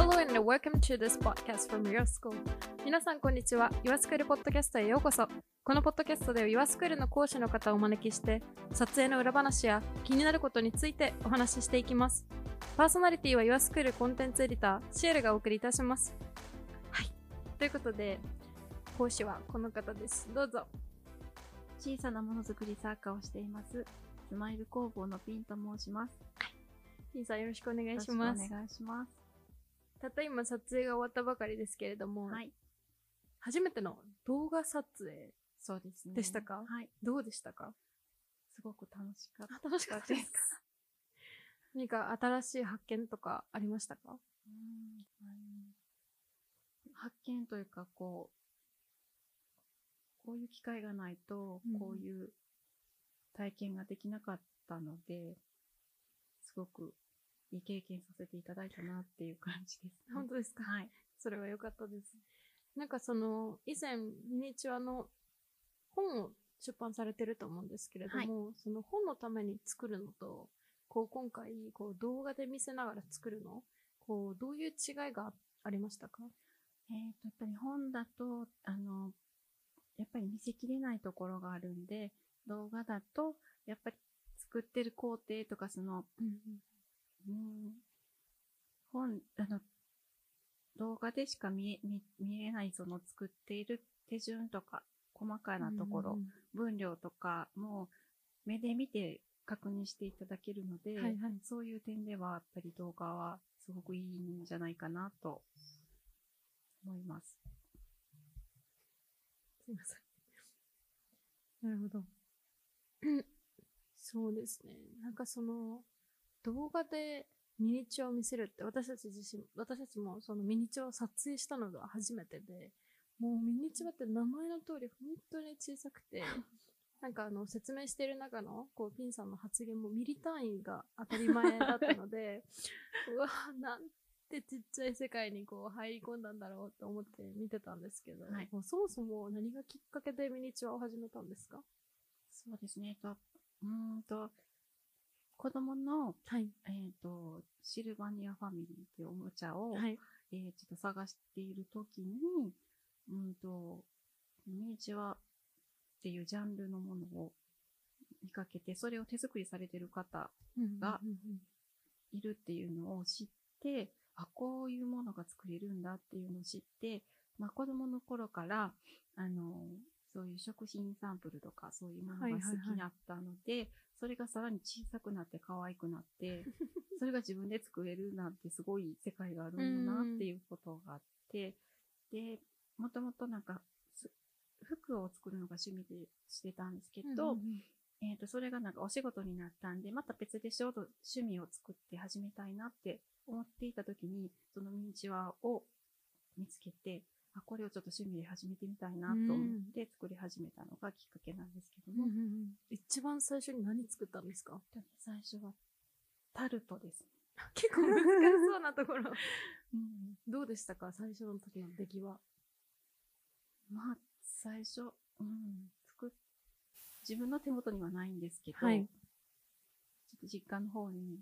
Hello and welcome to this podcast from Your School. 皆さん、こんにちは。Your School ポッドキャストへようこそ。このポッドキャストでは Your School の講師の方をお招きして、撮影の裏話や気になることについてお話ししていきます。パーソナリティは Your School コンテンツエディター、シエルがお送りいたします。はい。ということで、講師はこの方です。どうぞ。小さなものづくり作家をしています。スマイル工房のピンと申します。ピンさんよろしくお願いよろします。お願いします。たった今撮影が終わったばかりですけれども、はい。初めての動画撮影そうですね。でしたか？はい。どうでしたか？すごく楽しかった。あ楽しかったですか？何か新しい発見とかありましたか？うん発見というか、こう、こういう機会がないとうん、こういう体験ができなかったので、すごくいい経験させていただいたなっていう感じです、本当ですか？はい。それは良かったです。なんかその、以前ミニチュアの本を出版されてると思うんですけれども、その本のために作るのと、こう今回こう動画で見せながら作るの、こうどういう違いがありましたか？えー、と、やっぱり本だと、あの、やっぱり見せきれないところがあるんで、動画だと、やっぱり作ってる工程とか、その、うん、本、あの、動画でしか見え、見、見えないその作っている手順とか、細かなところ、うん分量とかも目で見て確認していただけるので、はいはいそういう点ではやっぱり動画はすごくいいんじゃないかなと思います。すいません。なるほど。う んそうですね。なんかその、動画でミニチュアを見せるって、私たち自身、私たちもそのミニチュアを撮影したのが初めてで、もうミニチュアって名前の通り本当に小さくて、なんかあの説明している中のこうピンさんの発言もミリ単位が当たり前だったので、うわなんてちっちゃい世界にこう入り込んだんだろうと思って見てたんですけど、はいもうそもそも何がきっかけでミニチュアを始めたんですか？そうですね。えっと、うーんと、子供の、はい。えっ、と、シルバニアファミリーっていうおもちゃを、はい。えーちょっと探しているときに、うんと、ミニチュアっていうジャンルのものを見かけて、それを手作りされてる方がいるっていうのを知って、あ、こういうものが作れるんだっていうのを知って、まあ子供の頃から、あの、そういう食品サンプルとかそういうものが好きだったので、それがさらに小さくなって可愛くなって、それが自分で作れるなんてすごい世界があるんだなっていうことがあって、で、もともとなんか、す服を作るのが趣味でしてたんですけうんど、うんうん。えっ、と、それがなんかお仕事になったんで、また別でちょうど趣味を作って始めたいなって思っていた時に、そのミニチュアを見つけて、あ、これをちょっと趣味で始めてみたいなと思って作り始めたのがきっかけなんですけども、うんうんうん。一番最初に何作ったんですか？最初はタルトです。ね。結構難しそうなところ。うん、どうでしたか？最初の時の出来は。まあ、最初、うん、作っ、自分の手元にはないんですけど、はい。ちょっと実家の方に、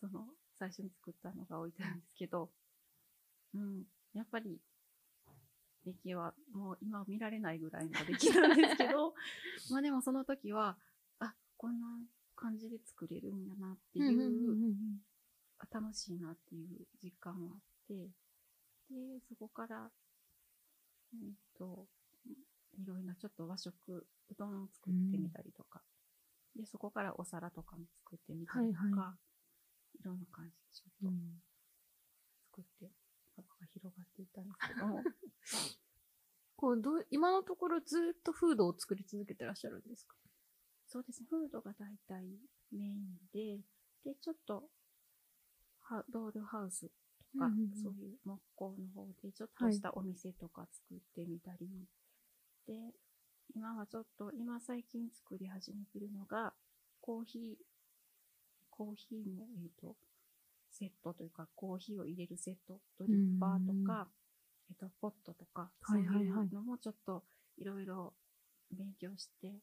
その、最初に作ったのが置いてあるんですけど、うん、やっぱり、出来はもう今見られないぐらいの出来なんですけど、まあでもその時は、あ、こんな感じで作れるんだなっていう、楽しいなっていう実感もあって、で、そこから、うんと、いろいろなちょっと和食、うどんを作ってみたりとか、で、そこからお皿とかも作ってみたりとか、はいい。はろんな感じでちょっとうん。作って、幅が広がっていったんですけど。も、こうどう今のところずっとフードを作り続けてらっしゃるんですか？そうですね、フードが大体メインで、で、ちょっと、はドールハウスとか、うんうんうん。そういう木工の方で、ちょっとしたお店とか作ってみたり、で、今はちょっと、今最近作り始めてるのが、コーヒー、コーヒーの、えっ、と、セットというか、コーヒーを入れるセット、ドリッパーとか、えっ、と、ポットとか、そうはいうのもちょっといろいろ勉強して、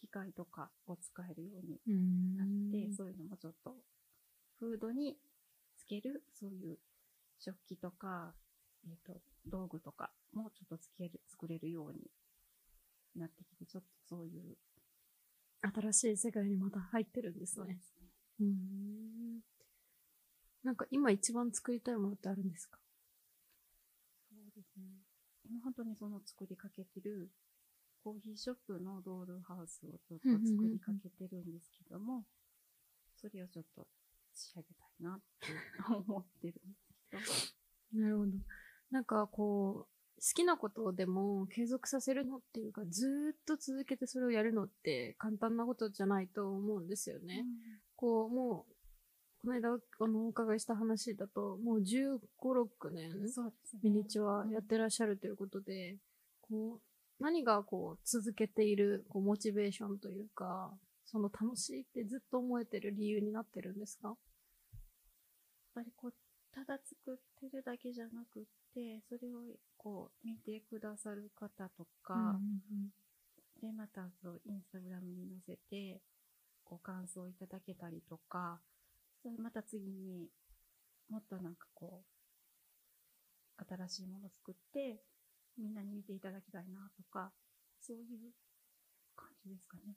機械とかを使えるようにうんなって、そういうのもちょっと、フードにつける、そういう食器とか、えっ、と、道具とかもちょっとつける、作れるようになってきて、ちょっとそういう、新しい世界にまた入ってるんですね。そうですね。うーん。なんか今一番作りたいものってあるんですか？そうですね。今本当にその作りかけてる、コーヒーショップのドールハウスをちょっと作りかけてるんですけども、それをちょっと仕上げたいなって思ってるんですけど。なるほど。なんかこう、好きなことでも継続させるのっていうか、ずーっと続けてそれをやるのって簡単なことじゃないと思うんですよね。こう、もう、この間あのお伺いした話だと、もう15、6年ね。ミニチュアやってらっしゃるということで、こう、何がこう続けているこうモチベーションというか、その楽しいってずっと思えてる理由になってるんですか？やっぱりこう、ただ作ってるだけじゃなくって、それをこう、見てくださる方とか、で、またそう、インスタグラムに載せて、ご感想いただけたりとか、それまた次にもっとなんかこう、新しいものを作って、みんなに見ていただきたいなとか、そういう感じですかね。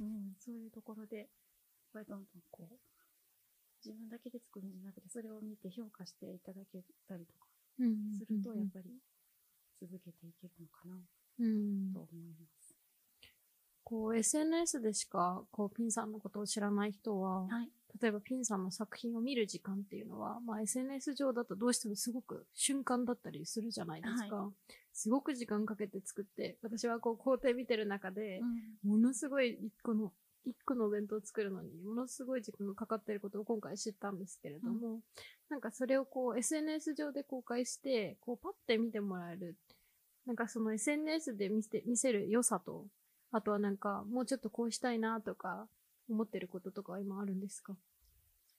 うん、そういうところで、やっぱりどんどんこう、自分だけで作るんじゃなくて、それを見て評価していただけたりとかすると、やっぱり続けていけるのかなうんと思います。こう SNS でしかこうピンさんのことを知らない人は、はい。例えばピンさんの作品を見る時間っていうのは、まあ、SNS 上だとどうしてもすごく瞬間だったりするじゃないですか。すごく時間かけて作って、私はこう工程見てる中で、ものすごい一個の、一個のお弁当を作るのに、ものすごい時間がかかっていることを今回知ったんですけれども、なんかそれをこう SNS 上で公開して、こうパッて見てもらえる。なんかその SNS で見せ見せる良さと、あとはなんかもうちょっとこうしたいなとか思ってることとかは今あるんですか？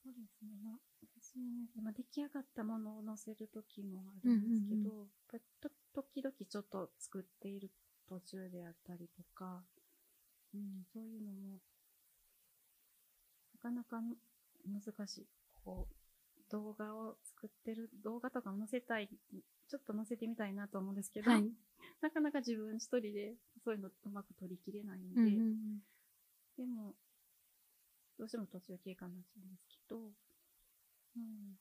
そうですね。まあ、SNS まあ、出来上がったものを載せるときもあるんですけど、うんうん時々ちょっと作っている途中であったりとか、うん、そういうのも、なかなか難しい。こう、動画を作ってる、動画とかも載せたい、ちょっと載せてみたいなと思うんですけど、はい。なかなか自分一人でそういうのうまく取りきれないんで、うんうんうんでも、どうしても途中経過になっちゃうんですけど、うん。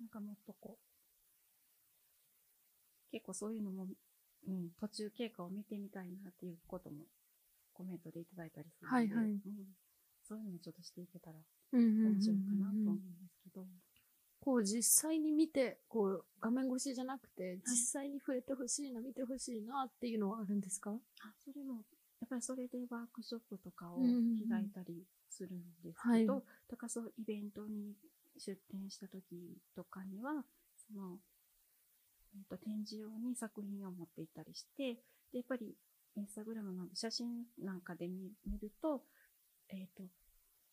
なんかもっとこう、結構そういうのも、うん、途中経過を見てみたいなっていうこともコメントでいただいたりするので、はいはい。うん、そういうのもちょっとしていけたら面白いかなと思うんですけど、こう実際に見て、こう画面越しじゃなくて、実際に触れてほしいな、見てほしいなっていうのはあるんですか？あそれも、やっぱりそれでワークショップとかをうんうんうん。開いたりするんですはい。けど、とかそうイベントに出展した時とかには、その、えっと展示用に作品を持って行ったりして、で、やっぱりインスタグラムの写真なんかで見見ると、えっ、と、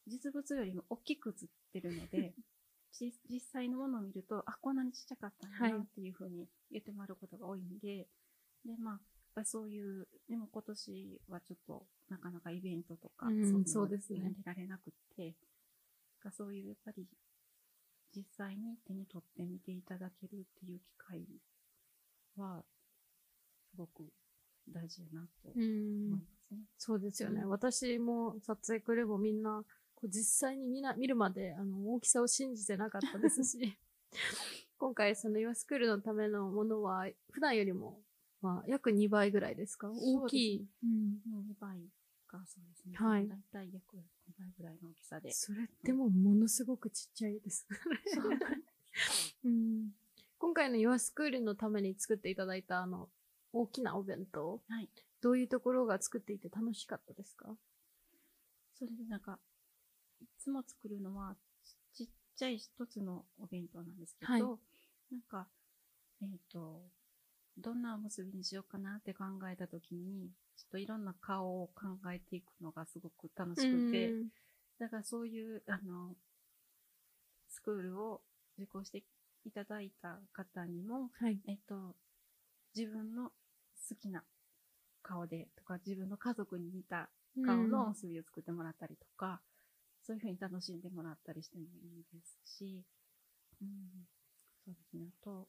実物よりも大きく写ってるので、じ実際のものを見ると、あ、こんなにちっちゃかったんだはいなっていうふうに言ってもらうことが多いんで、で、まあ、ぱりそういう、でも今年はちょっとなかなかイベントとか、うんそうですね出られなくって、がそういうやっぱり実際に手に取ってみていただけるっていう機会は、すごく大事だなとう思いんま。すね。そうですよね。うん私も撮影クルーもみんな、こう実際に見な見るまであの大きさを信じてなかったですし、今回その Your School のためのものは、普段よりも、まあ、約2倍ぐらいですか？大きい。うんもう2倍がそうですね。はいだいたい約2倍ぐらいの大きさで。それってもうものすごくちっちゃいです。そううん今回の Your School のために作っていただいたあの大きなお弁当、はい。どういうところが作っていて楽しかったですか？それでなんか、いつも作るのはちちっちゃい一つのお弁当なんですけど、はいなんか、えっ、と、どんなおむすびにしようかなって考えたときに、ちょっといろんな顔を考えていくのがすごく楽しくて、うんだからそういう、あの、スクールを受講していただいた方にも、はい。えっと、自分の好きな顔でとか、自分の家族に似た顔のおむすびを作ってもらったりとか、そういうふうに楽しんでもらったりしてもいいですし、うん、そうですね。あと、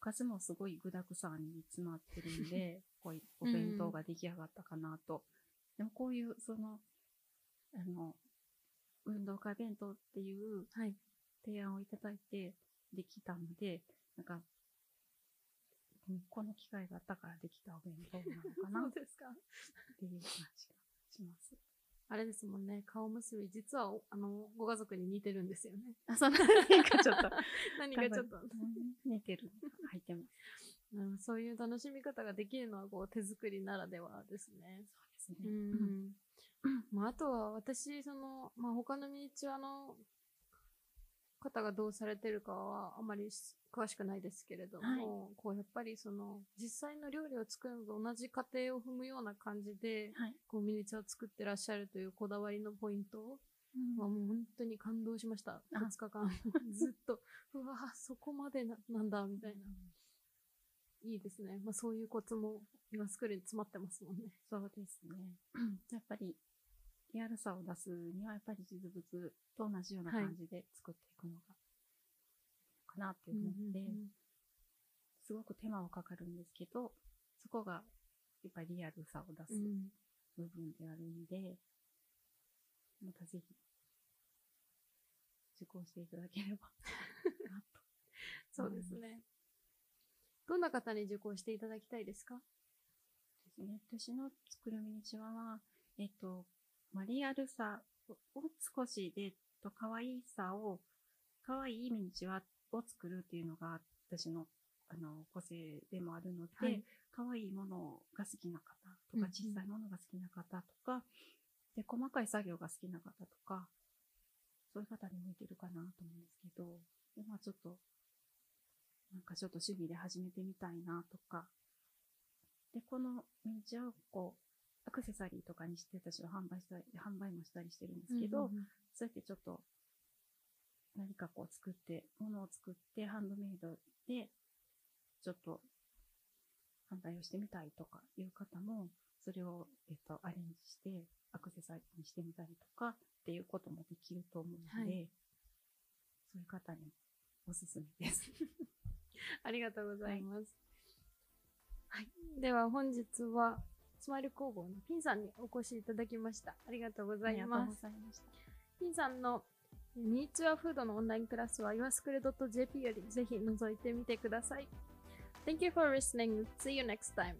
おかずもすごい具沢山に詰まってるんで、こういうお弁当が出来上がったかなと。でもこういう、その、あの、運動会弁当っていうはい。提案をいただいてできたので、なんか、うんこの機会があったからできたお弁当なのかな っ。ていう感じがします。あれですもんね、顔結び、実はお、あの、ご家族に似てるんですよね。あ、その何かちょっと、何がちょっと、似てる入ってます。うんそういう楽しみ方ができるのは、こう、手作りならではですね。そうですうね。ん。まあ、あとは、私、その、まあ、他のミニチュアの方がどうされてるかは、あまりし詳しくないですけれども、こう、やっぱりその、実際の料理を作るのと同じ過程を踏むような感じで、はい。こう、ミニチュアを作ってらっしゃるというこだわりのポイントはもう本当に感動しました。あ2日間。ずっと、うわぁ、そこまでななんだ、みたいな。いいですね。まあそういうコツも、今スクールに詰まってますもんね。そうですね。やっぱり、リアルさを出すには、やっぱり実物と同じような感じで作っていくのが、かなって思って、すごく手間はかかるんですけど、そこが、やっぱりリアルさを出すうん部分であるんで、またぜひ、受講していただければ なと。そうですね。どんな方に受講していただきたいですか？ですね。私の作るミニチュアは、えっと、まあ、リアルさを少しで、と可愛さを、可愛いミニチュアを作るっていうのが私のあの個性でもあるので、はい。可愛いものが好きな方とうんうん。か、小さいものが好きな方とか、で、細かい作業が好きな方とか、そういう方に向いてるかなと思うんですけど、でまあちょっと、なんかちょっと趣味で始めてみたいなとか、で、このミニチュアをこう、アクセサリーとかにして私は販売したり、販売もしたりしてるんですけど、うんうんうんそうやってちょっと、何かこう作って、ものを作って、ハンドメイドで、ちょっと、販売をしてみたいとかいう方も、それを、えっと、アレンジして、アクセサリーにしてみたりとか、っていうこともできると思うので、はいそういう方におすすめです。ありがとうございます。はい。では本日は、スマイル工房のピンさんにお越しいただきました。ありがとうございます。ピンさんのミニチュアフードのオンラインクラスは yourskool.jp よりぜひ覗いてみてください。Thank you for listening. See you next time.